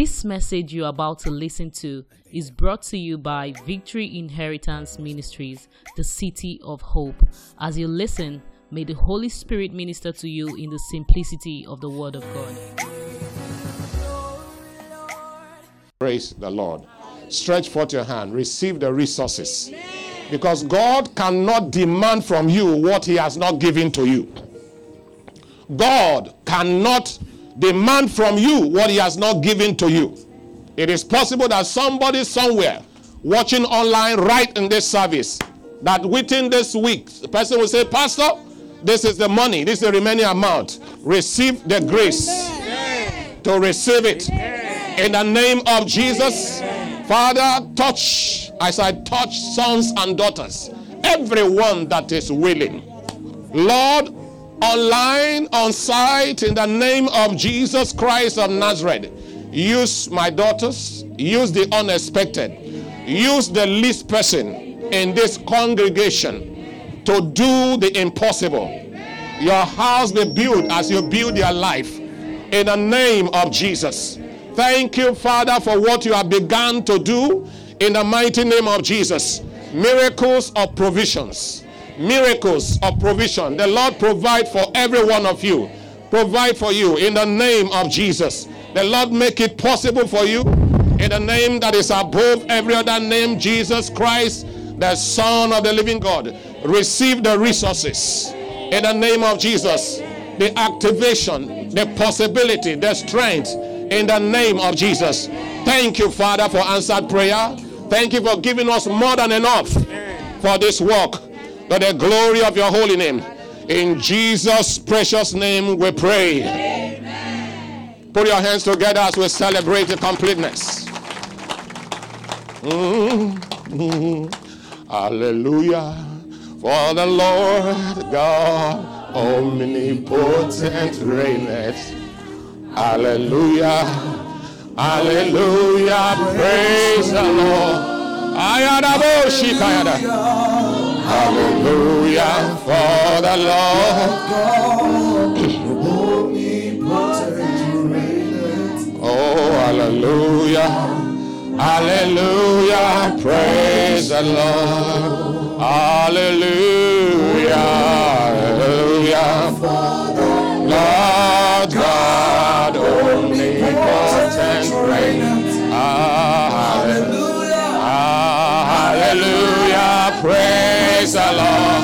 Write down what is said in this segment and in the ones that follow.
This message you're about to listen to is brought to you by Victory Inheritance Ministries, the City of Hope. As you listen, may the Holy Spirit minister to you in the simplicity of the Word of God. Praise the Lord. Stretch forth your hand, receive the resources. Because God cannot demand from you what He has not given to you. God cannot demand from you what He has not given to you. It is possible that somebody somewhere watching online right in this service, that within this week, the person will say, Pastor, this is the money, this is the remaining amount. Receive the grace to receive it. In the name of Jesus, Father, touch, as I touch sons and daughters, everyone that is willing. Lord, online, on site, in the name of Jesus Christ of Nazareth. Use my daughters, use the unexpected, use the least person in this congregation to do the impossible. Your house be built as you build your life in the name of Jesus. Thank you, Father, for what you have begun to do in the mighty name of Jesus. Miracles of provisions miracles of provision. The Lord provide for every one of you. Provide for you in the name of Jesus. The Lord make it possible for you in the name that is above every other name, Jesus Christ, the Son of the living God. Receive the resources in the name of Jesus. The activation, the possibility, the strength in the name of Jesus. Thank you, Father, for answered prayer. Thank you for giving us more than enough for this work to the glory of your holy name. In Jesus' precious name we pray. Amen. Put your hands together as we celebrate the completeness. Mm-hmm. Hallelujah. For the Lord God omnipotent reigneth. Hallelujah. Hallelujah. Praise the Lord. Ayadabo shikayada. Hallelujah for the Lord. oh, hallelujah. Hallelujah. Praise the Lord. Hallelujah. Hallelujah. Lord God, omnipotent reign. Ah, hallelujah. Ah, hallelujah. Praise Praise the Lord.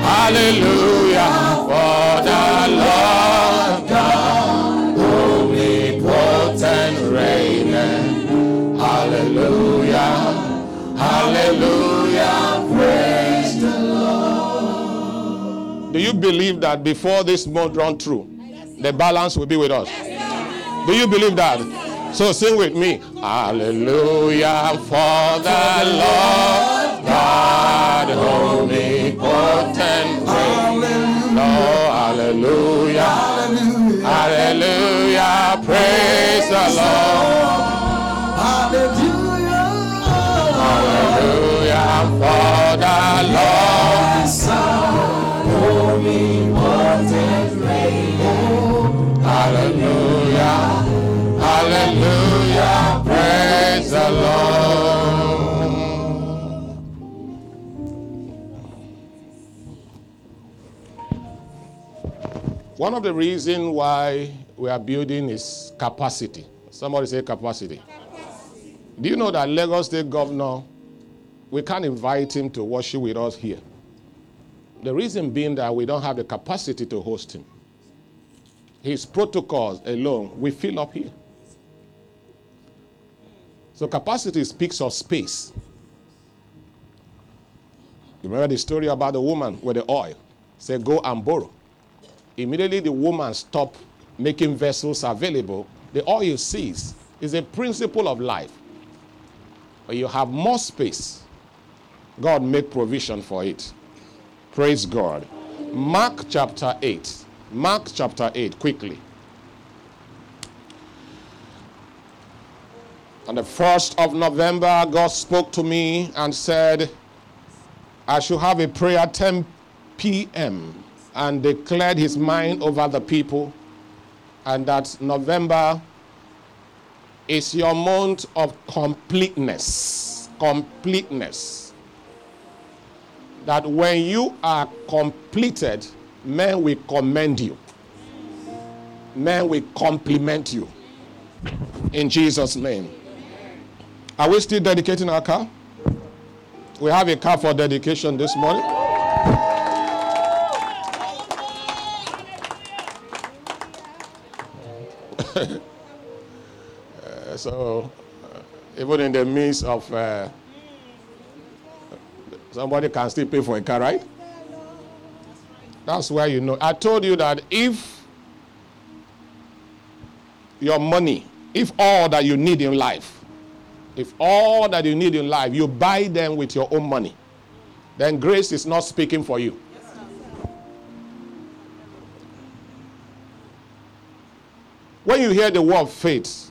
Hallelujah. For the Lord God, omnipotent reigning. Hallelujah. Hallelujah. Praise the Lord. Do you believe that before this month run through, the balance will be with us? Do you believe that? So sing with me. Hallelujah for the Lord God omnipotent reign. Oh, hallelujah. Hallelujah. Praise the Lord. Hallelujah. Hallelujah for the Lord. Hallelujah. Praise the Lord. One of the reasons why we are building is capacity. Somebody say capacity. Do you know that Lagos State Governor, we can't invite him to worship with us here? The reason being that we don't have the capacity to host him. His protocols alone, we fill up here. So capacity speaks of space. You remember the story about the woman with the oil? Said, go and borrow. Immediately the woman stopped making vessels available. The oil ceased. It's a principle of life. When you have more space, God make provision for it. Praise God. Mark chapter 8. Mark chapter 8, quickly. On the 1st of November, God spoke to me and said, I should have a prayer 10 p.m. and declared his mind over the people and that November is your month of completeness. Completeness. That when you are completed, men will commend you, men will compliment you. In Jesus' name. Are we still dedicating our car? We have a car for dedication this morning. Uh, so, uh, even in the midst of uh, somebody can still pay for a car, right? That's why you know. I told you that if your money, if all that you need in life, if all that you need in life, you buy them with your own money, then grace is not speaking for you. When you hear the word faith,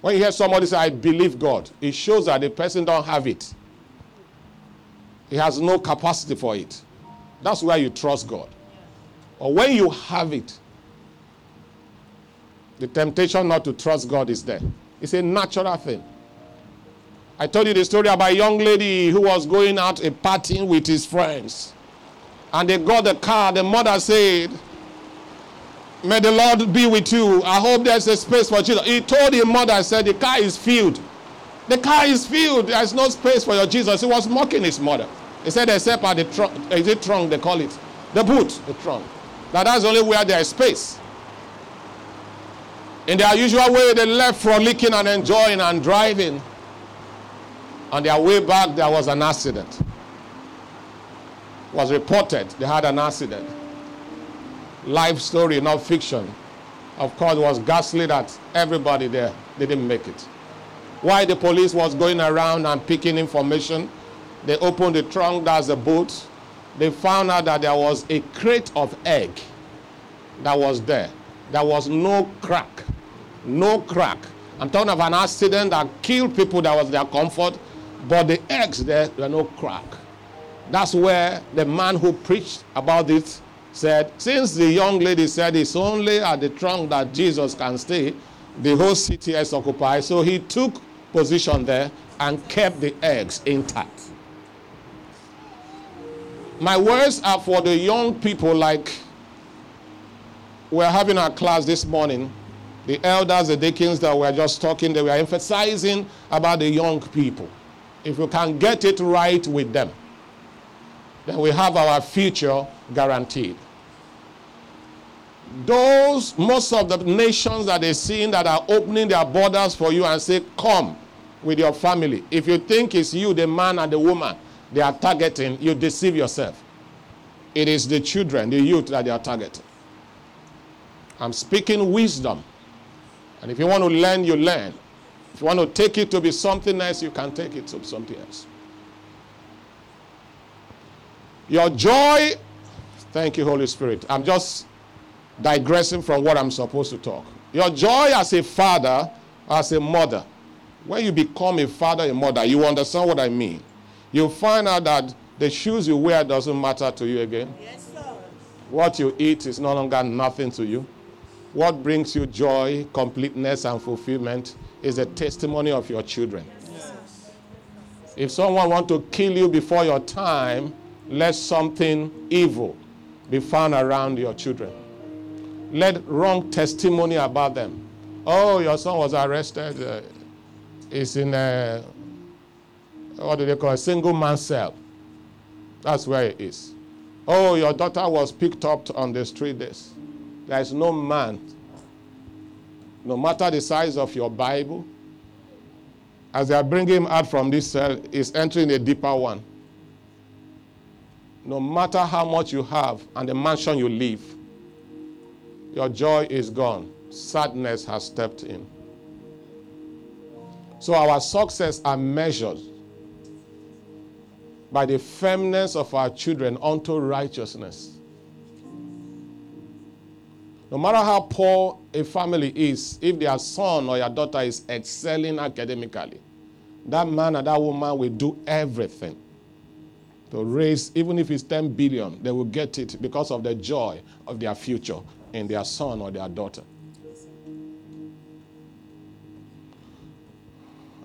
when you hear somebody say, I believe God, it shows that the person don't have it. He has no capacity for it. That's where you trust God. But when you have it, the temptation not to trust God is there. It's a natural thing. I told you the story about a young lady who was going out a partying with his friends. And they got the car. The mother said, May the Lord be with you. I hope there's a space for Jesus. He told his mother, said, The car is filled. The car is filled. There's no space for your Jesus. He was mocking his mother. He said, except at the trunk, is it trunk they call it? The boot, the trunk. Now that's only where there is space. In their usual way, they left frolicking and enjoying and driving. On their way back, there was an accident. It was reported they had an accident. Life story, not fiction. Of course, it was ghastly that everybody there didn't make it. Why the police was going around and picking information, they opened the trunk, that's the boot. They found out that there was a crate of egg that was there. There was no crack. No crack. I'm talking of an accident that killed people that was their comfort, but the eggs there were no crack. That's where the man who preached about it said, since the young lady said it's only at the trunk that Jesus can stay, the whole city is occupied. So he took position there and kept the eggs intact. My words are for the young people like we're having our class this morning. The elders, the deacons that we're just talking, they were emphasizing about the young people. If we can get it right with them, then we have our future guaranteed. Those, most of the nations that they're seeing that are opening their borders for you and say, Come with your family. If you think it's you, the man and the woman, they are targeting, you deceive yourself. It is the children, the youth that they are targeting. I'm speaking wisdom. And if you want to learn, you learn. If you want to take it to be something else, you can take it to something else. Your joy, thank you, Holy Spirit. I'm just digressing from what I'm supposed to talk. Your joy as a father, as a mother, when you become a father, a mother, you understand what I mean. You find out that the shoes you wear doesn't matter to you again. Yes, sir. What you eat is no longer nothing to you. What brings you joy, completeness, and fulfillment is the testimony of your children. If someone want to kill you before your time, let something evil be found around your children. Let wrong testimony about them. Oh, your son was arrested. Uh, is in a what do they call a single man cell. That's where it is. Oh, your daughter was picked up on the street. This. There is no man, no matter the size of your Bible, as they are bringing him out from this cell, is entering a deeper one. No matter how much you have and the mansion you live, your joy is gone. Sadness has stepped in. So our success are measured by the firmness of our children unto righteousness. No matter how poor a family is, if their son or your daughter is excelling academically, that man or that woman will do everything to raise, even if it's 10 billion, they will get it because of the joy of their future in their son or their daughter.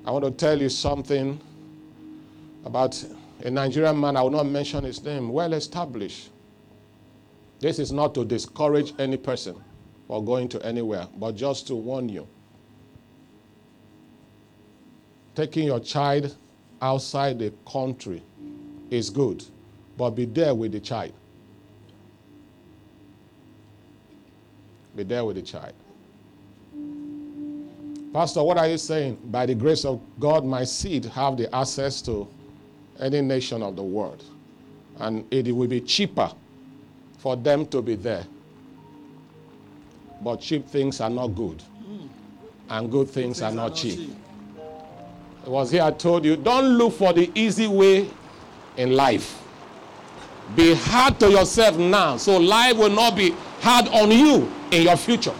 I want to tell you something about a Nigerian man. I will not mention his name, well established. This is not to discourage any person or going to anywhere, but just to warn you. Taking your child outside the country is good, but be there with the child. Be there with the child. Pastor, what are you saying? By the grace of God, my seed have the access to any nation of the world. And it will be cheaper for them to be there. But cheap things are not good. Hmm. And good things are not cheap. It was here I told you, don't look for the easy way in life. Be hard to yourself now so life will not be hard on you in your future.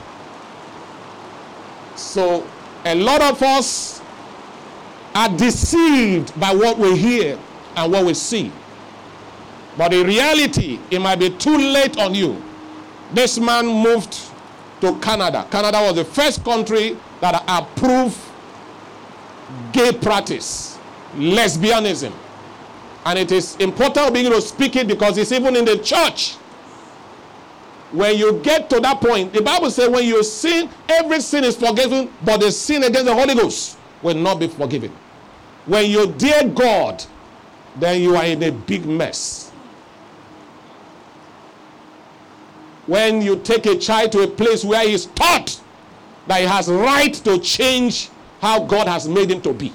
So, a lot of us are deceived by what we hear and what we see. But in reality, it might be too late on you. This man moved to Canada. Canada was the first country that approved gay practice, lesbianism. And it is important to be able to speak it because it's even in the church. When you get to that point, the Bible says when you sin, every sin is forgiven, but the sin against the Holy Ghost will not be forgiven. When you dear God, then you are in a big mess. When you take a child to a place where he's taught that he has right to change how God has made him to be.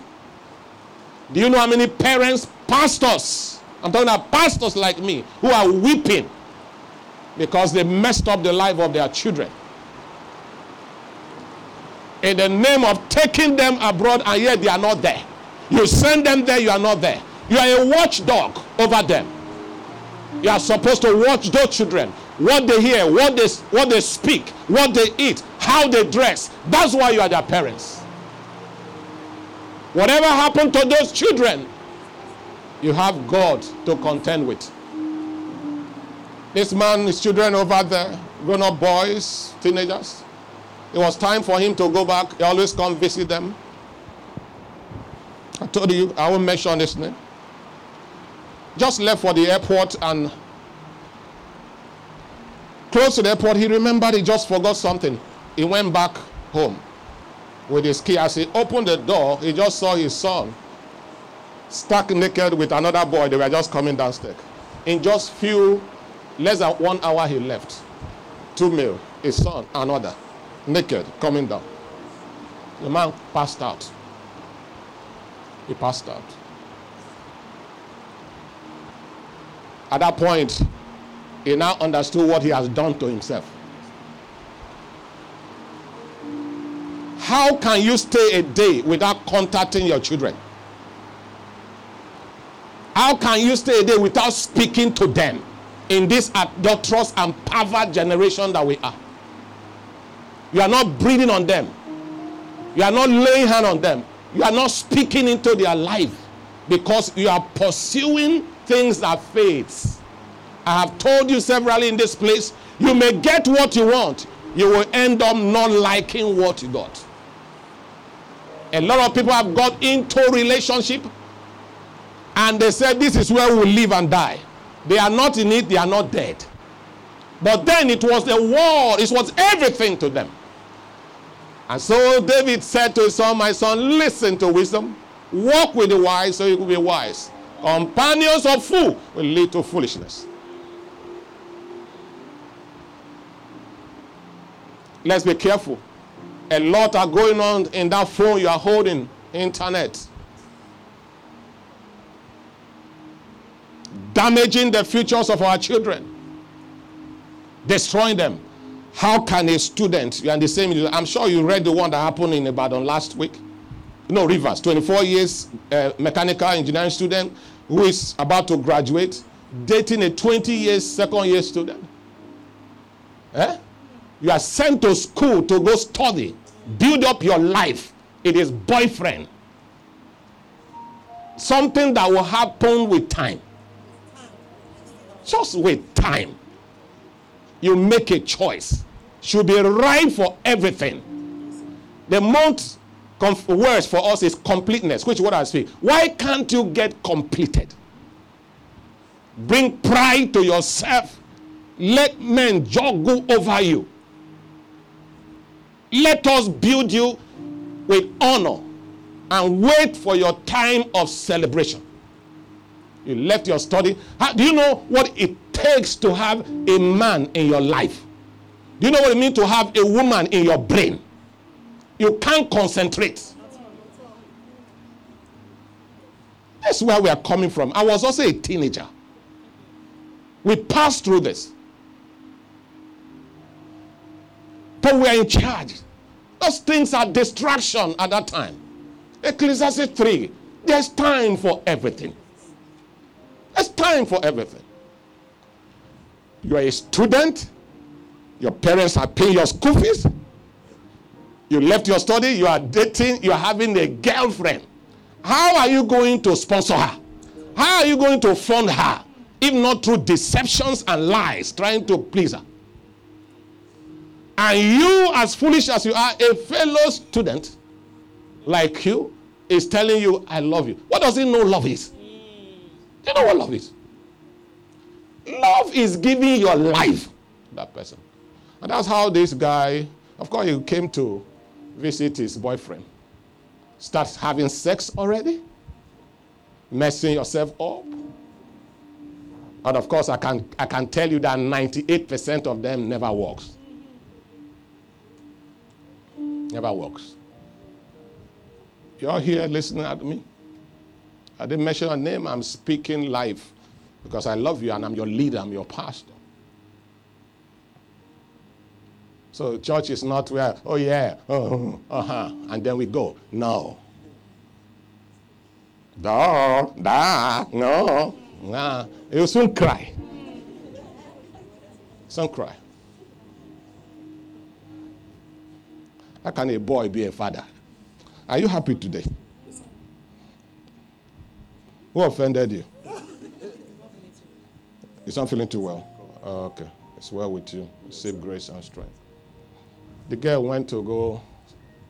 Do you know how many parents pastors, I'm talking about pastors like me, who are weeping because they messed up the life of their children. In the name of taking them abroad, and yet they are not there. You send them there, you are not there. You are a watchdog over them. You are supposed to watch those children. What they hear, what they, what they speak, what they eat, how they dress. That's why you are their parents. Whatever happened to those children, you have God to contend with. This man, his children over there, grown up boys, teenagers, it was time for him to go back. He always come visit them. I told you, I won't mention his name. Just left for the airport and close to the airport, he remembered he just forgot something. He went back home with his key. As he opened the door, he just saw his son stuck naked with another boy. They were just coming downstairs. In just few, less than one hour, he left. Two male, his son, another, naked, coming down. The man passed out. He passed out. At that point, he now understood what he has done to himself. How can you stay a day without contacting your children? How can you stay a day without speaking to them in this adulterous and pervert generation that we are? You are not breathing on them. You are not laying hand on them. You are not speaking into their life because you are pursuing things that fades. I have told you severally in this place, you may get what you want. You will end up not liking what you got. A lot of people have got into relationship and they said this is where we live and die. They are not in it, they are not dead. But then it was the world, it was everything to them. And so David said to his son, My son, listen to wisdom, walk with the wise so you will be wise. Companions of fool will lead to foolishness. Let's be careful. A lot are going on in that phone you are holding, internet. Damaging the futures of our children, destroying them. How can a student, you're in the same, I'm sure you read the one that happened in Ibadan last week. No, Rivers, 24 years uh, mechanical engineering student who is about to graduate, dating a 20 years second year student. Eh? You are sent to school to go study, build up your life. It is boyfriend. Something that will happen with time. Just wait time. You make a choice. Should be right for everything. The month conf- words for us is completeness, which what I speak. Why can't you get completed? Bring pride to yourself. Let men juggle over you. Let us build you with honor and wait for your time of celebration. You left your study. How, do you know what it takes to have a man in your life? Do you know what it means to have a woman in your brain? You can't concentrate. That's where we are coming from. I was also a teenager. We passed through this. But we are in charge. Those things are distraction at that time. Ecclesiastes 3. There's time for everything. There's time for everything. You are a student. Your parents are paying your school fees. You left your study. You are dating. You are having a girlfriend. How are you going to sponsor her? How are you going to fund her? If not through deceptions and lies, trying to please her. And you, as foolish as you are, a fellow student like you is telling you, I love you. What does he know love is? Do you know what love is? Love is giving your life that person. And that's how this guy, of course, he came to visit his boyfriend. Starts having sex already, messing yourself up. And of course, I can, I can tell you that 98% of them never works. Never works. You're here listening at me. I didn't mention your name. I'm speaking life because I love you and I'm your leader, I'm your pastor. So church is not where, oh yeah, uh huh, and then we go. No. Da, da, no, nah. You will soon cry. Soon cry. How can a boy be a father? Are you happy today? Who offended you? You're not feeling too well. Oh, okay. It's well with you. Save grace and strength. The girl went to go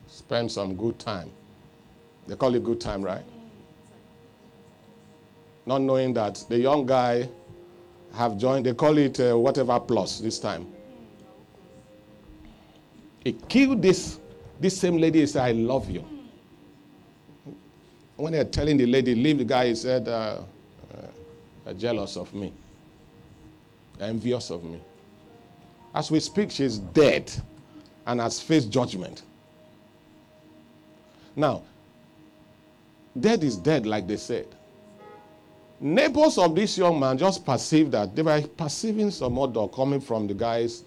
spend some good time. They call it good time, right? Not knowing that the young guy have joined, they call it uh, whatever plus this time. He killed this, this same lady. Said, I love you. When they're telling the lady, leave the guy, he said, uh, uh, jealous of me, envious of me. As we speak, she's dead and has faced judgment. Now, dead is dead, like they said. Neighbors of this young man just perceived that they were perceiving some odor coming from the guy's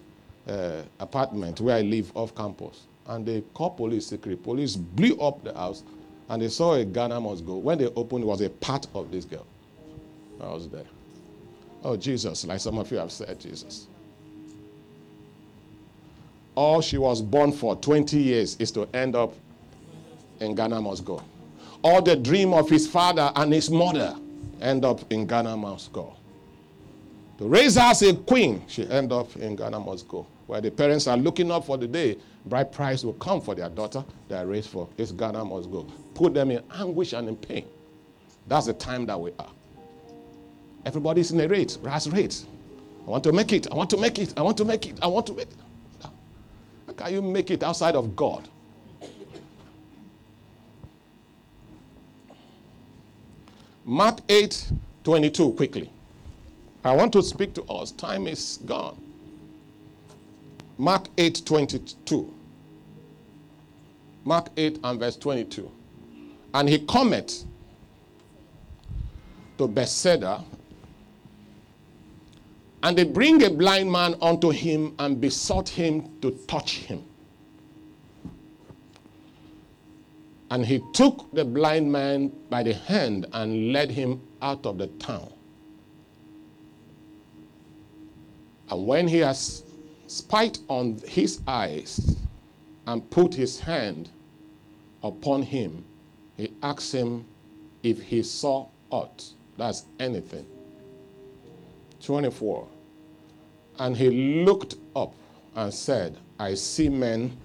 uh, apartment where I live off campus. And they called police, secret police blew up the house and they saw a Ghana must go. When they opened, it was a part of this girl. I was there. Oh, Jesus, like some of you have said, Jesus. All she was born for 20 years is to end up in Ghana must go. All the dream of his father and his mother end up in Ghana must go. To raise her as a queen, she end up in Ghana must go. Where the parents are looking up for the day, bride price will come for their daughter they are raised for. It's Ghana must go. Put them in anguish and in pain. That's the time that we are. Everybody's in a rate, ras rate. I want to make it. I want to make it. I want to make it. I want to make it. How can you make it outside of God? Mark 8 22, quickly. I want to speak to us. Time is gone. Mark 8 22. Mark 8 and verse 22. And he cometh to Bethsaida, and they bring a blind man unto him and besought him to touch him. And he took the blind man by the hand and led him out of the town. And when he has spite on his eyes and put his hand upon him, he asked him if he saw aught. That's anything. 24. And he looked up and said, I see men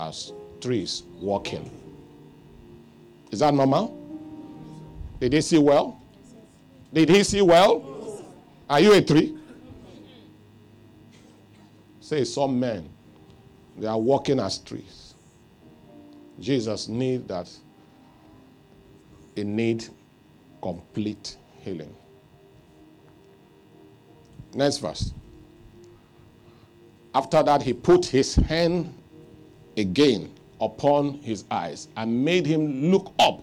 as trees walking. Is that normal? Did he see well? Did he see well? Are you a tree? Say some men, they are walking as trees. Jesus need that. He need complete healing. Next verse. After that, he put his hand again upon his eyes and made him look up,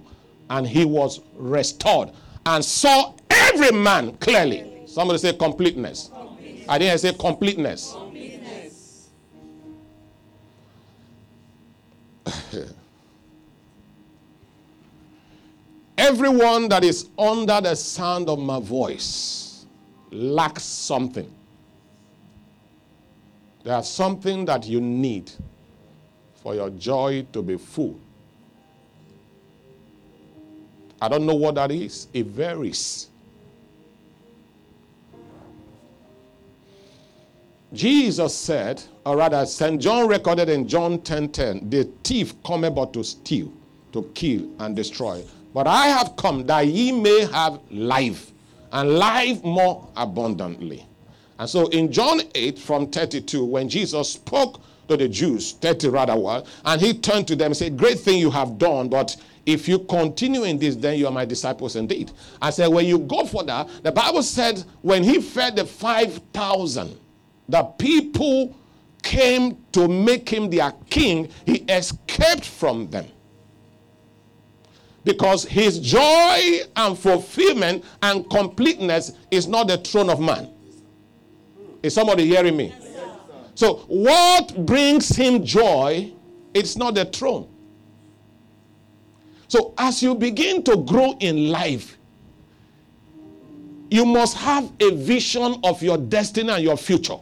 and he was restored and saw every man clearly. Somebody say completeness. completeness. I didn't say completeness. completeness. Everyone that is under the sound of my voice lacks something. There's something that you need for your joy to be full. I don't know what that is. It varies. Jesus said, or rather, St. John recorded in John 10:10, 10, 10, the thief cometh but to steal, to kill, and destroy. But I have come that ye may have life, and life more abundantly. And so in John 8 from 32, when Jesus spoke to the Jews, 30 rather well, and he turned to them and said, Great thing you have done, but if you continue in this, then you are my disciples indeed. I said, when you go for that, the Bible said when he fed the 5,000, the people came to make him their king, he escaped from them. Because his joy and fulfillment and completeness is not the throne of man. Is somebody hearing me? So, what brings him joy? It's not the throne. So, as you begin to grow in life, you must have a vision of your destiny and your future.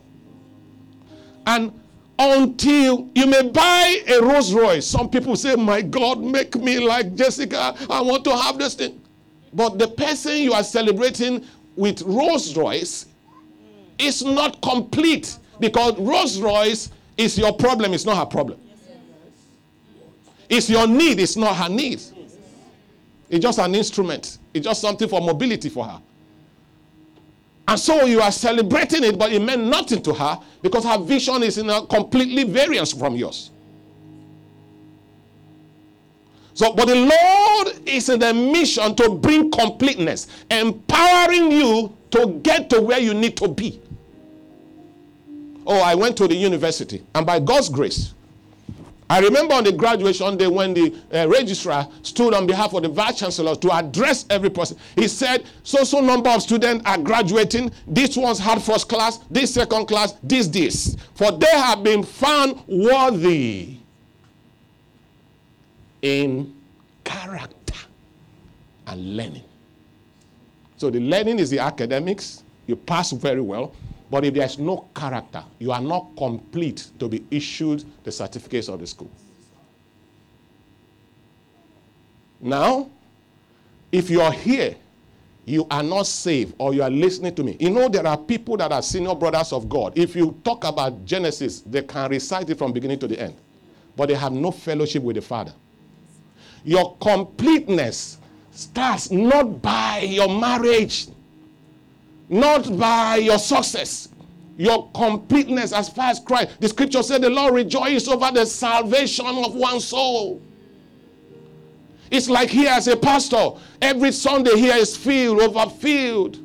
And until you may buy a Rolls Royce, some people say, My God, make me like Jessica. I want to have this thing. But the person you are celebrating with Rolls Royce is not complete because Rolls Royce is your problem, it's not her problem. It's your need, it's not her need. It's just an instrument, it's just something for mobility for her. And so you are celebrating it, but it meant nothing to her because her vision is in a completely variance from yours. So, but the Lord is in the mission to bring completeness, empowering you to get to where you need to be. Oh, I went to the university, and by God's grace, I remember on the graduation day when the uh, registrar stood on behalf of the vice chancellor to address every person. He said, so so number of students are graduating. This one's had first class, this second class, this this. For they have been found worthy in character and learning. So the learning is the academics. You pass very well. But if there's no character, you are not complete to be issued the certificates of the school. Now, if you are here, you are not saved or you are listening to me. You know, there are people that are senior brothers of God. If you talk about Genesis, they can recite it from beginning to the end, but they have no fellowship with the Father. Your completeness starts not by your marriage, not by your success, your completeness as far as Christ. The scripture said the Lord rejoices over the salvation of one soul. It's like here as a pastor, every Sunday here is filled, overfilled.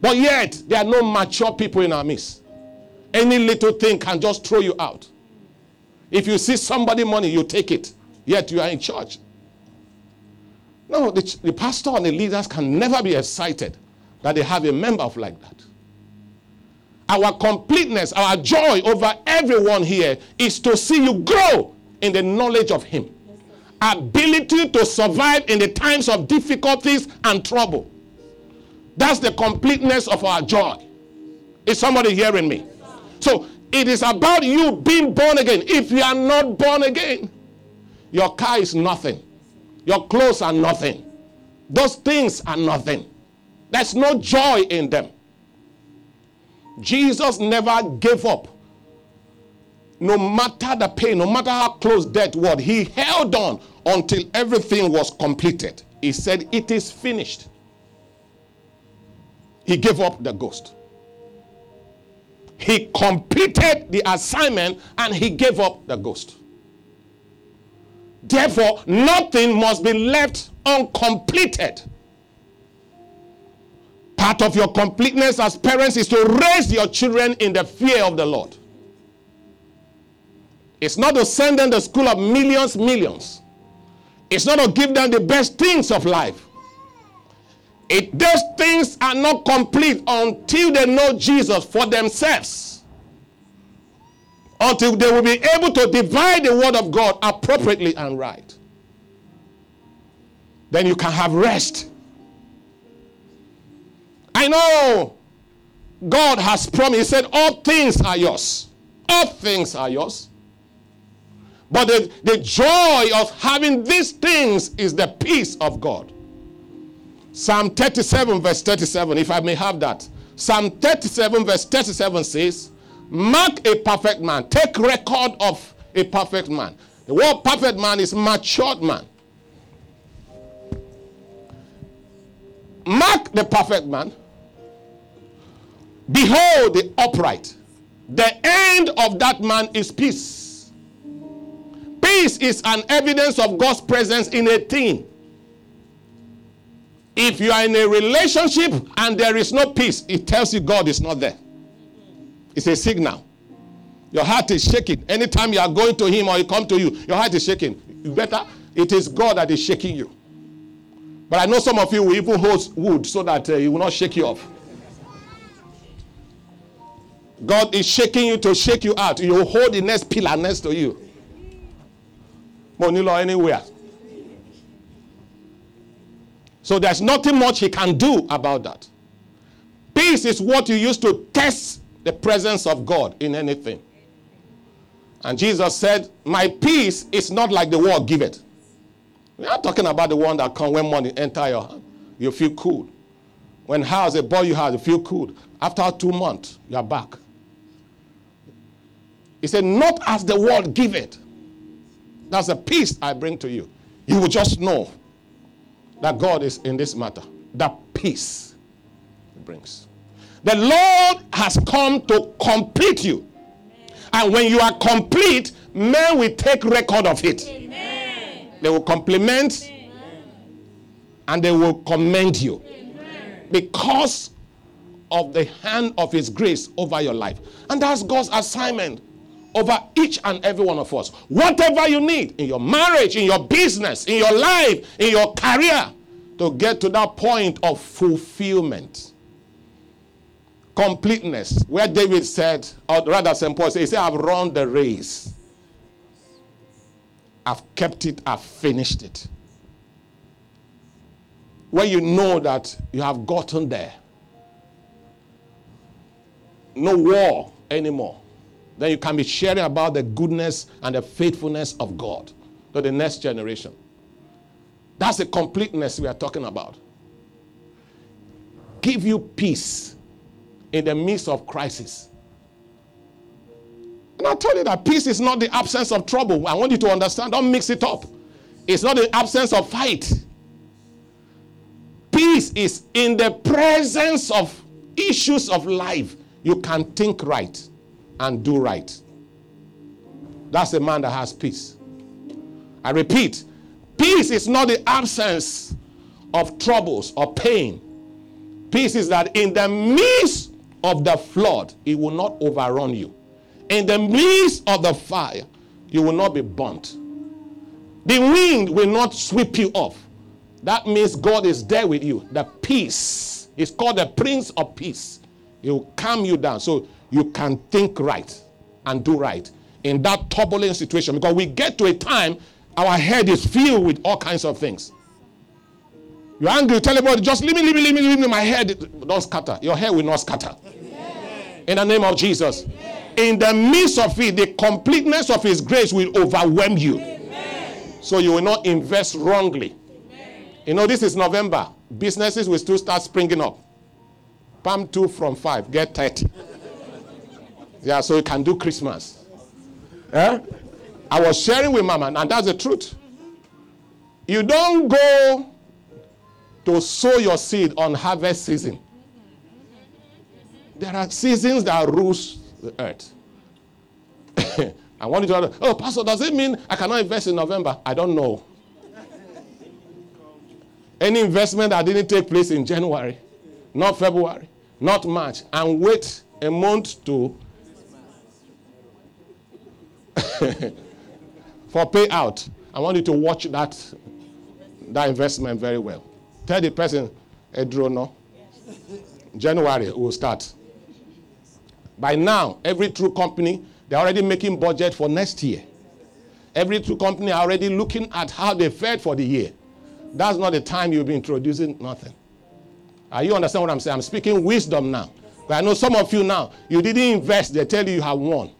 But yet, there are no mature people in our midst. Any little thing can just throw you out. If you see somebody money, you take it. Yet you are in church. No, the, the pastor and the leaders can never be excited that they have a member of like that. Our completeness, our joy over everyone here is to see you grow in the knowledge of Him. Ability to survive in the times of difficulties and trouble. That's the completeness of our joy. Is somebody hearing me? So it is about you being born again. If you are not born again, your car is nothing, your clothes are nothing, those things are nothing. There's no joy in them. Jesus never gave up. No matter the pain, no matter how close death was, he held on until everything was completed. He said, It is finished. He gave up the ghost. He completed the assignment and he gave up the ghost. Therefore, nothing must be left uncompleted. Part of your completeness as parents is to raise your children in the fear of the Lord. It's not to send them to school of millions, millions. It's not to give them the best things of life. It, those things are not complete until they know Jesus for themselves. Until they will be able to divide the word of God appropriately and right. Then you can have rest. I know God has promised, He said, All things are yours. All things are yours. But the, the joy of having these things is the peace of God. Psalm 37, verse 37, if I may have that. Psalm 37, verse 37 says, Mark a perfect man. Take record of a perfect man. The word perfect man is matured man. Mark the perfect man. Behold the upright. The end of that man is peace. Peace is an evidence of God's presence in a thing. If you are in a relationship and there is no peace, it tells you God is not there. It's a signal. Your heart is shaking. Anytime you are going to Him or He come to you, your heart is shaking. You better, it is God that is shaking you. But I know some of you will even hold wood so that uh, He will not shake you off. God is shaking you to shake you out. You hold the next pillar next to you. Monilo anywhere. So there's nothing much he can do about that. Peace is what you use to test the presence of God in anything. And Jesus said, My peace is not like the world give it. We are talking about the one that come when money enter your hand. You feel cool. When house a boy you have, you feel cool. After two months, you are back. He said, Not as the world give it. That's the peace I bring to you. You will just know that God is in this matter. The peace it brings. The Lord has come to complete you. And when you are complete, men will take record of it. Amen. They will compliment Amen. and they will commend you Amen. because of the hand of His grace over your life. And that's God's assignment over each and every one of us. Whatever you need in your marriage, in your business, in your life, in your career, to get to that point of fulfillment. Completeness. Where David said, or rather, St. Paul said, he said, I've run the race. I've kept it, I've finished it. Where you know that you have gotten there, no war anymore then you can be sharing about the goodness and the faithfulness of God to the next generation. That's the completeness we are talking about. Give you peace in the midst of crisis. And I tell you that peace is not the absence of trouble. I want you to understand. Don't mix it up. It's not the absence of fight. Peace is in the presence of issues of life. You can think right and do right. That's a man that has peace. I repeat, peace is not the absence of troubles or pain. Peace is that in the midst of the flood, it will not overrun you. In the midst of the fire, you will not be burnt. The wind will not sweep you off. That means God is there with you. The peace is called the Prince of Peace. He will calm you down. So you can think right and do right in that turbulent situation because we get to a time our head is filled with all kinds of things. You're angry, tell everybody, just leave me, leave me, leave me, leave me. My head don't scatter. Your hair will not scatter. Amen. In the name of Jesus. Amen. In the midst of it, the completeness of His grace will overwhelm you. Amen. So you will not invest wrongly. You know, this is November. businesses will still start springing up. Palm 2 from 5, get 30. Yeah, so you can do Christmas. Eh? I was sharing with Mama, and that's the truth. You don't go to sow your seed on harvest season. There are seasons that rules the earth. I want you to oh, Pastor, does it mean I cannot invest in November? I don't know. Any investment that didn't take place in January, not February, not March, and wait a month to for payout. I want you to watch that, that investment very well. Tell the person, Edrono, January will start. By now, every true company, they're already making budget for next year. Every true company are already looking at how they fared for the year. That's not the time you'll be introducing nothing. Are you understand what I'm saying? I'm speaking wisdom now. I know some of you now, you didn't invest, they tell you you have won.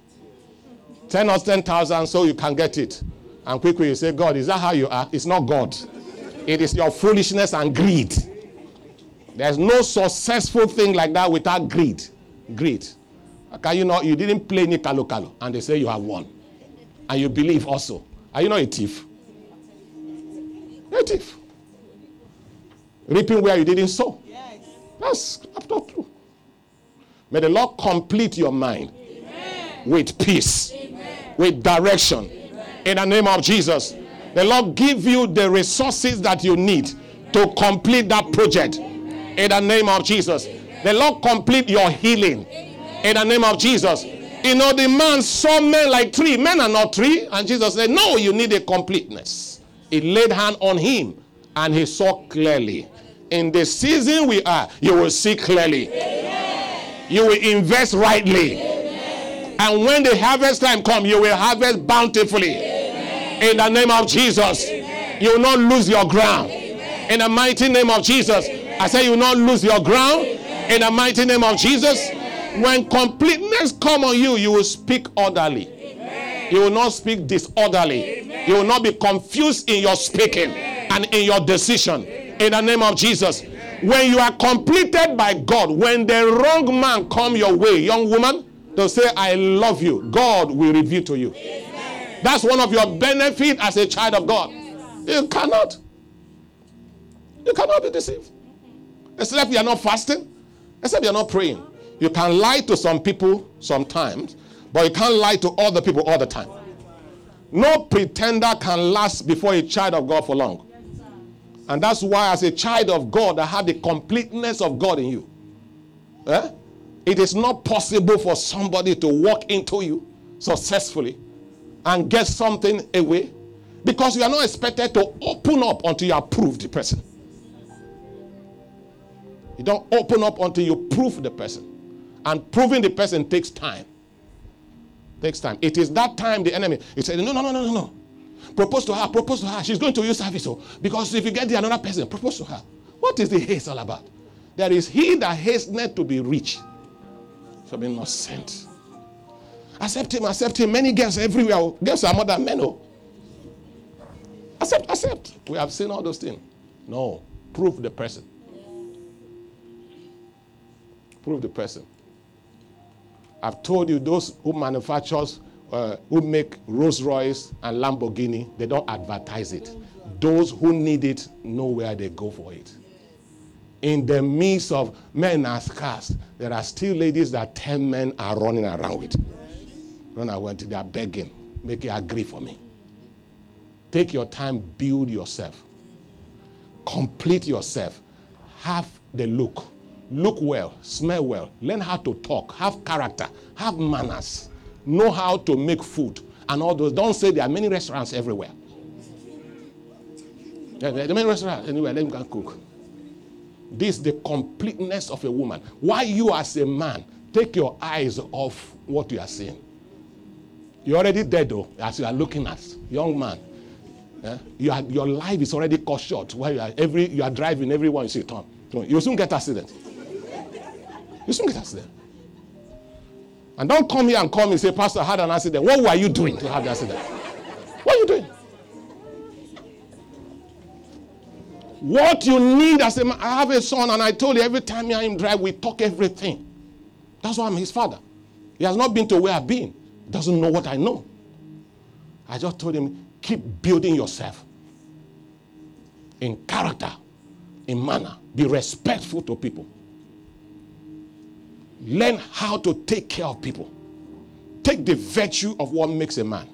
10 or 10,000 so you can get it. And quickly you say, God, is that how you are? It's not God. It is your foolishness and greed. There's no successful thing like that without greed. Greed. Can you know you didn't play any kalo and they say you have won. And you believe also. Are you not a thief? a thief. Reaping where you didn't sow. Yes. That's after true. May the Lord complete your mind Amen. with peace. With direction. In the name of Jesus. The Lord give you the resources that you need to complete that project. In the name of Jesus. The Lord complete your healing. In the name of Jesus. You know, the man saw men like three. Men are not three. And Jesus said, No, you need a completeness. He laid hand on him and he saw clearly. In the season we are, you will see clearly. You will invest rightly. Amen. And when the harvest time comes, you will harvest bountifully. Amen. In the name of Jesus, you will not lose your ground. In the mighty name of Jesus, I say you will not lose your ground. In the mighty name of Jesus, when completeness come on you, you will speak orderly. You will not speak disorderly. You will not be confused in your speaking and in your decision. In the name of Jesus. When you are completed by God, when the wrong man come your way, young woman, to say, I love you, God will reveal to you. That's one of your benefit as a child of God. You cannot. You cannot be deceived. Except you are not fasting, except you are not praying. You can lie to some people sometimes, but you can't lie to other people all the time. No pretender can last before a child of God for long. And that's why, as a child of God, I have the completeness of God in you. Eh? It is not possible for somebody to walk into you successfully and get something away because you are not expected to open up until you have proved the person. You don't open up until you prove the person. And proving the person takes time. Takes time. It is that time the enemy he said, No, no, no, no, no, no. Propose to her, propose to her. She's going to use service. Because if you get the another person, propose to her. What is the haste all about? There is he that hasteneth to be rich. So being not sent. Accept him, accept him. Many girls everywhere. Girls are more than men. Oh. Accept, accept. We have seen all those things. No. Prove the person. Prove the person. I've told you those who manufactures, uh, who make Rolls Royce and Lamborghini, they don't advertise it. Those who need it know where they go for it. In the midst of men as cars, there are still ladies that 10 men are running around with. When I went, they are begging, make it agree for me. Take your time, build yourself, complete yourself, have the look look well, smell well, learn how to talk, have character, have manners, know how to make food, and all those. Don't say there are many restaurants everywhere. There are many restaurants anywhere, let me go cook. This is the completeness of a woman. Why you as a man take your eyes off what you are seeing? You're already dead though, as you are looking at young man. Yeah? You are, your life is already cut short. While you are every you are driving, everyone you see turn. You soon get accident. You soon get accident. And don't come here and call me and say, Pastor, I had an accident. What were you doing to have the accident? What you need as a man, I have a son, and I told you every time I him drive, we talk everything. That's why I'm his father. He has not been to where I've been. He doesn't know what I know. I just told him, keep building yourself in character, in manner. Be respectful to people. Learn how to take care of people. Take the virtue of what makes a man.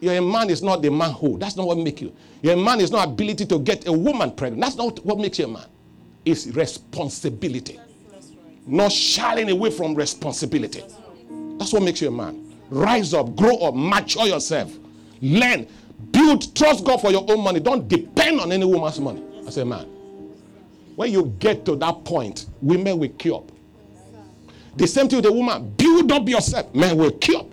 You're man is not the manhood. That's not what makes you. Your man is not ability to get a woman pregnant. That's not what makes you a man. It's responsibility. Not shying away from responsibility. That's what makes you a man. Rise up, grow up, mature yourself. Learn, build, trust God for your own money. Don't depend on any woman's money as a man. When you get to that point, women will queue up. The same thing with a woman. Build up yourself. Men will queue up.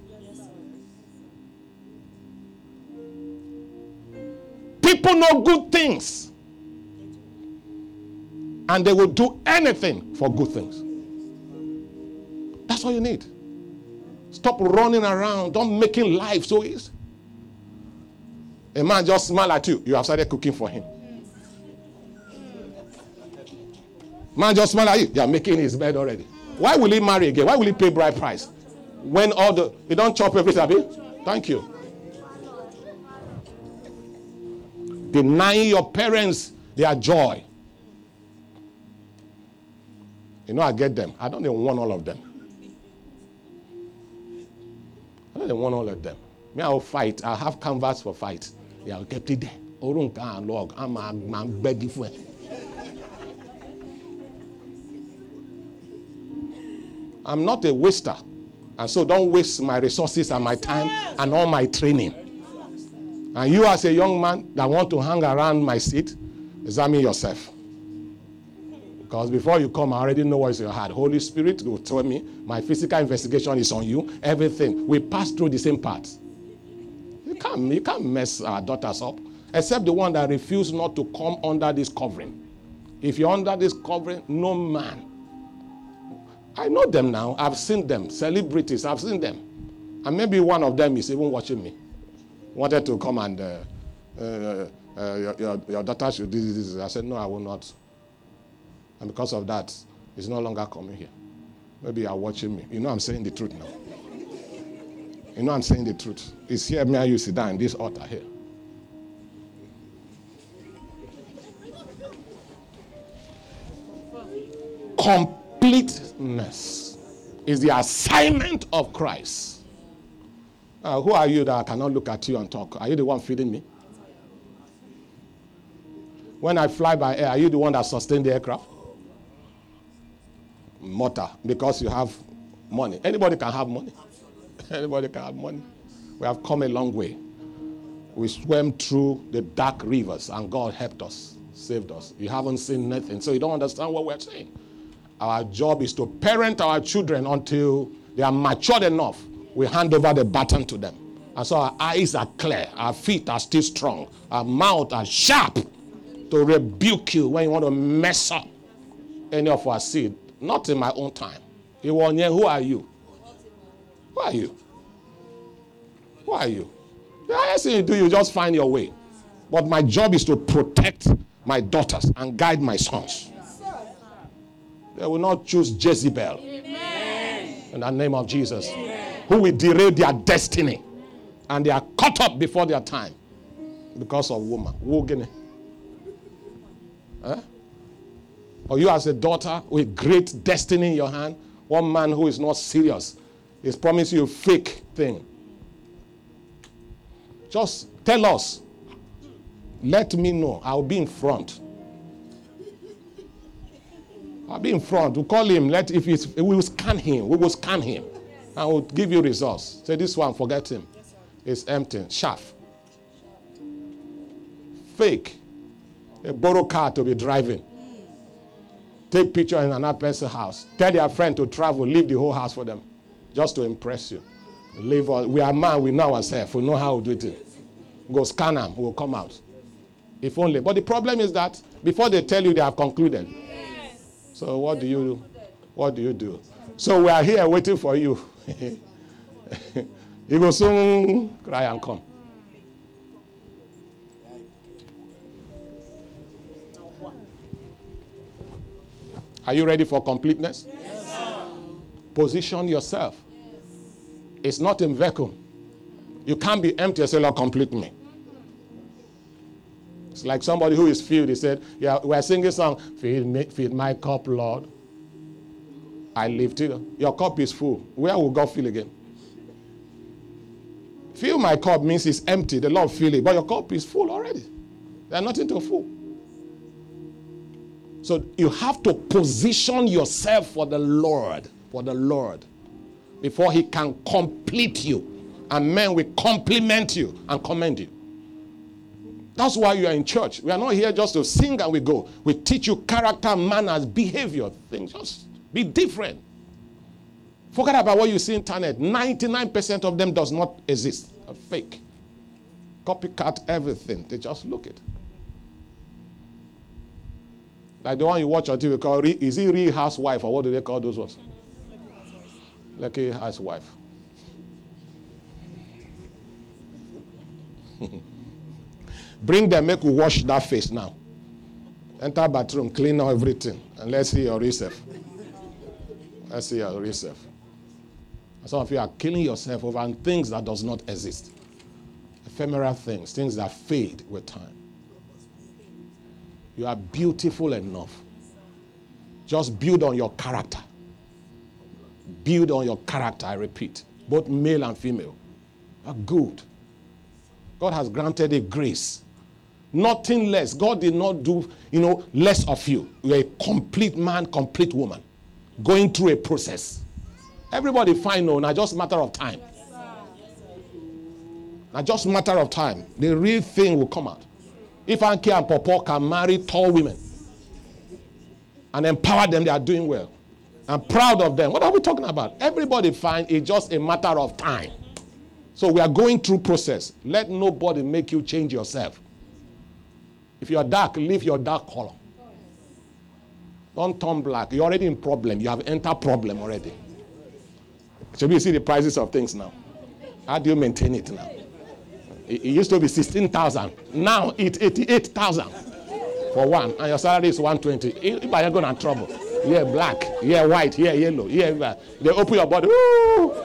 People know good things. And they will do anything for good things. That's all you need. Stop running around. Don't make life so easy. A man just smile at you. You have started cooking for him. Man just smile at you. You are making his bed already. Why will he marry again? Why will he pay bride price? When all the you don't chop everything, Thank you. Denying your parents their joy. You know, I get them. I don't even want all of them. I don't even want all of them. Me, I'll fight. I'll have canvas for fight. Yeah, I'll it there. Orun log. I'm a begging for it. I'm not a waster. And so don't waste my resources and my time and all my training. And you, as a young man that want to hang around my seat, examine yourself. Because before you come, I already know what's in your heart. Holy Spirit will tell me my physical investigation is on you. Everything. We pass through the same path. You can't, you can't mess our daughters up. Except the one that refused not to come under this covering. If you're under this covering, no man I know them now. I've seen them. Celebrities, I've seen them. And maybe one of them is even watching me. Wanted to come and uh, uh, uh, your, your, daughter should do this. I said, No, I will not. And because of that, he's no longer coming here. Maybe you're watching me. You know I'm saying the truth now. You know I'm saying the truth. It's here, me and you sit down in this altar here. Completeness is the assignment of Christ. Uh, who are you that I cannot look at you and talk? Are you the one feeding me? When I fly by air, are you the one that sustains the aircraft? Motor, because you have money. Anybody can have money. Anybody can have money. We have come a long way. We swam through the dark rivers and God helped us, saved us. You haven't seen nothing, so you don't understand what we're saying. Our job is to parent our children until they are matured enough. We hand over the baton to them. And so our eyes are clear, our feet are still strong, our mouth are sharp to rebuke you when you want to mess up any of our seed. Not in my own time. Who are you? Who are you? Who are you? The highest thing you do, you just find your way. But my job is to protect my daughters and guide my sons. They will not choose Jezebel. Amen. In the name of Jesus. Amen. Who will derail their destiny. And they are caught up before their time because of woman. Wogene. Huh? Or you as a daughter with great destiny in your hand, one man who is not serious is promising you a fake thing. Just tell us. Let me know. I'll be in front. I'll be in front. We'll call him. Let if it's we will scan him. We will scan him. And we'll give you results. Say this one, forget him. It's empty. Shaft. Fake. A borrowed car to be driving. Take picture in another person's house. Tell your friend to travel, leave the whole house for them. Just to impress you. Leave all, we are man, we know ourselves. We know how to do it. Go scan them, we'll come out. If only. But the problem is that before they tell you they have concluded, so what do you do? what do you do? So we are here waiting for you he will soon cry and come. Are you ready for completeness? Yes, Position yourself. Yes. It's not in vacuum. You can't be empty and say, Lord, complete me. It's like somebody who is filled. He said, Yeah, we're singing song, feed, me, feed my cup, Lord. I lift it. Your cup is full. Where will God fill again? Fill my cup means it's empty. The Lord fill it. But your cup is full already. There's nothing to fill. So you have to position yourself for the Lord. For the Lord. Before He can complete you. And men will compliment you and commend you. That's why you are in church. We are not here just to sing and we go. We teach you character, manners, behavior, things. Just be different. Forget about what you see internet. 99% of them does not exist. A fake. Copycat everything. They just look it. Like the one you watch on TV called, is he real housewife or what do they call those ones? Lucky housewife. Bring them, make we wash that face now. Enter bathroom, clean everything, and let's see your reserve. Let's see uh, your reserve. Some of you are killing yourself over things that does not exist. Ephemeral things, things that fade with time. You are beautiful enough. Just build on your character. Build on your character, I repeat. Both male and female are good. God has granted a grace. Nothing less. God did not do, you know, less of you. You're a complete man, complete woman. Going through a process. Everybody fine no, now just matter of time. Now just matter of time. The real thing will come out. If Anki and Popo can marry tall women and empower them, they are doing well. I'm proud of them. What are we talking about? Everybody fine. It's just a matter of time. So we are going through process. Let nobody make you change yourself. If you are dark, leave your dark color. Don't turn black. You're already in problem. You have entered problem already. So you see the prices of things now. How do you maintain it now? It, used to be 16,000. Now it's 88,000 for one. And your salary is 120. If you're going to trouble. Yeah, black. Yeah, white. Yeah, yellow. Yeah, they open your body. Woo!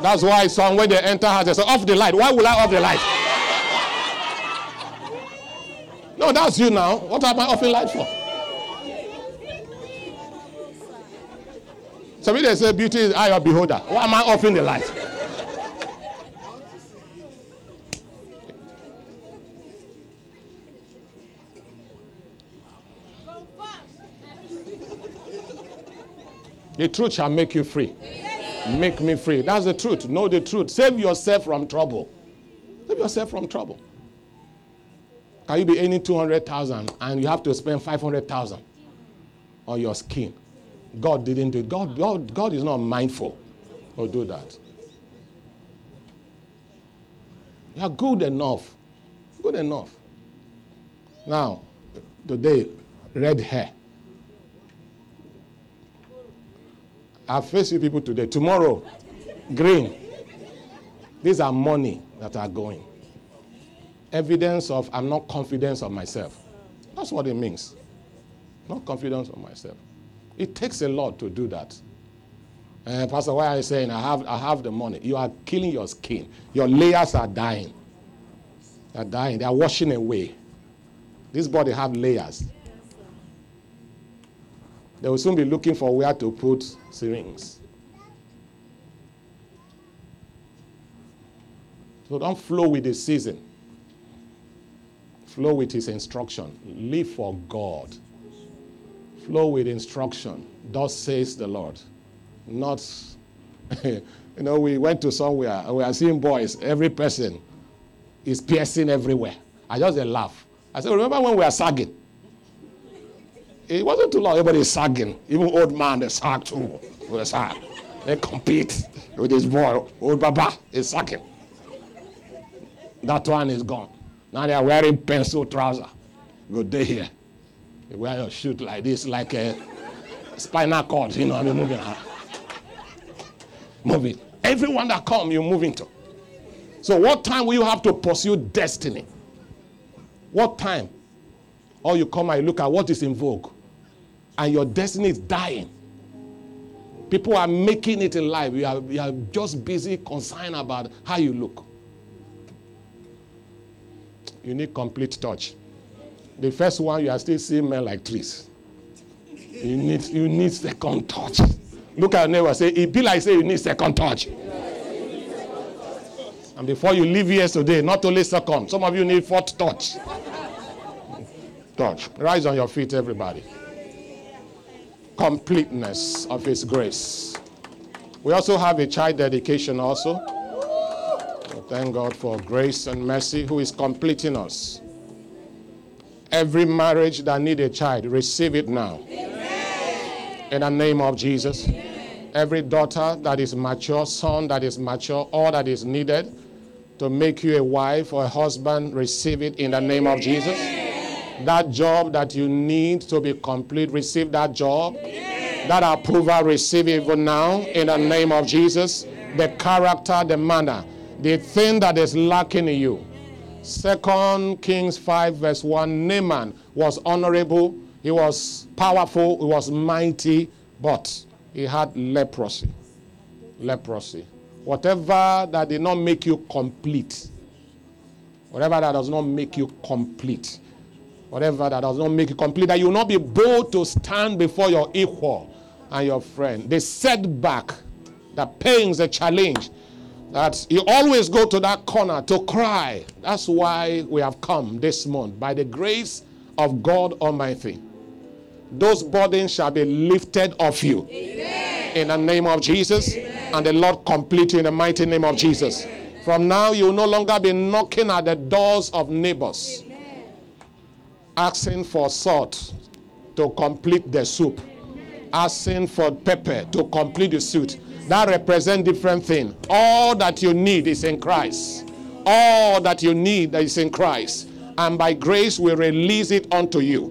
That's why some when they enter house, they say, off the light. Why will I off the light? No, that's you now. What am I offering light for? Some people say beauty is eye of beholder. Why am I offering the light? The truth shall make you free. Make me free. That's the truth. Know the truth. Save yourself from trouble. Save yourself from trouble. Can you be earning 200,000 and you have to spend 500,000 on your skin? God didn't do it. God, God, God is not mindful of do that. You are good enough. Good enough. Now, today, red hair. I've faced you people today. Tomorrow, green. These are money that are going evidence of I'm not confident of myself. That's what it means. Not confidence of myself. It takes a lot to do that. Uh, Pastor, why are you saying I have, I have the money? You are killing your skin. Your layers are dying. They are dying. They are washing away. This body have layers. They will soon be looking for where to put syringes. So don't flow with the season flow with his instruction. Live for God. Flow with instruction. Thus says the Lord. Not, you know, we went to somewhere and we are seeing boys, every person is piercing everywhere. I just laugh. I said, remember when we were sagging? It wasn't too long, everybody is sagging. Even old man, they sag too. A sag. They compete with this boy. Old Baba is sagging. That one is gone. Now they are wearing pencil trousers. Good day here. You wear your shoe like this, like a spinal cord, you know, I mean, moving around. Moving. Everyone that come, you move into. So, what time will you have to pursue destiny? What time? Or you come and look at what is in vogue, and your destiny is dying. People are making it in life. You are, you are just busy concerned about how you look. You need complete touch. The first one, you are still seeing men like trees. You need, you need second touch. Look at your neighbor say, it be like say you need second touch. And before you leave here today, not only second, some of you need fourth touch. Touch. Rise on your feet, everybody completeness of His grace. We also have a child dedication also. thank God for grace and mercy who is completing us. Every marriage that need a child, receive it now. Amen. In the name of Jesus. Amen. Every daughter that is mature, son that is mature, all that is needed to make you a wife or a husband, receive it in the name of Jesus. That job that you need to be complete, receive that job. That approval, receive it even now in the name of Jesus. The character, the manner, the thing that is lacking in you. Second Kings 5, verse 1 Naaman was honorable, he was powerful, he was mighty, but he had leprosy. Leprosy. Whatever that did not make you complete, whatever that does not make you complete, whatever that does not make you complete, that you will not be bold to stand before your equal and your friend. The setback, the pains, the challenge, that you always go to that corner to cry. That's why we have come this month by the grace of God Almighty. Those burdens shall be lifted off you. Amen. In the name of Jesus. Amen. And the Lord complete you in the mighty name of Jesus. From now, you will no longer be knocking at the doors of neighbors asking for salt to complete the soup, asking for pepper to complete the soup. That represent different thing. All that you need is in Christ. All that you need is in Christ. And by grace we release it unto you.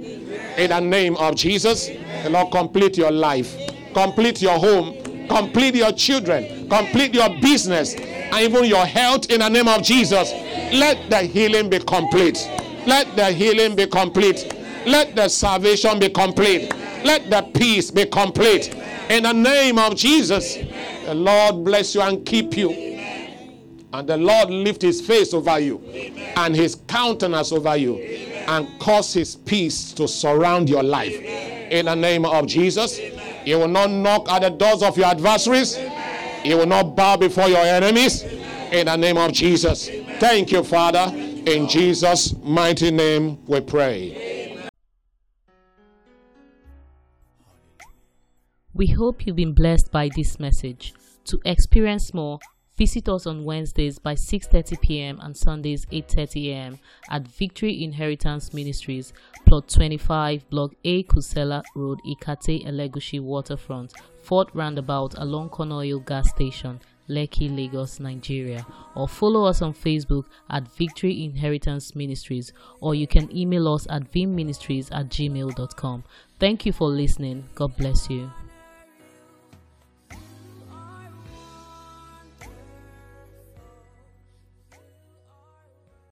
In the name of Jesus, the Lord complete your life, complete your home, complete your children, complete your business, and even your health in the name of Jesus. Let the healing be complete. Let the healing be complete. Let the salvation be complete. Let the peace be complete. In the name of Jesus, the Lord bless you and keep you. And the Lord lift his face over you and his countenance over you and cause his peace to surround your life. In the name of Jesus, you will not knock at the doors of your adversaries. You will not bow before your enemies. In the name of Jesus. Thank you, Father. In Jesus' mighty name we pray. We hope you've been blessed by this message. To experience more, visit us on Wednesdays by 6:30 p.m. and Sundays 8:30 a.m. at Victory Inheritance Ministries, plot 25, block A, Kusenla Road, Ikate, Elegushi Waterfront, Fort Roundabout along Conoil Gas Station, Lekki, Lagos, Nigeria, or follow us on Facebook at Victory Inheritance Ministries, or you can email us at vimministries at gmail.com. Thank you for listening. God bless you.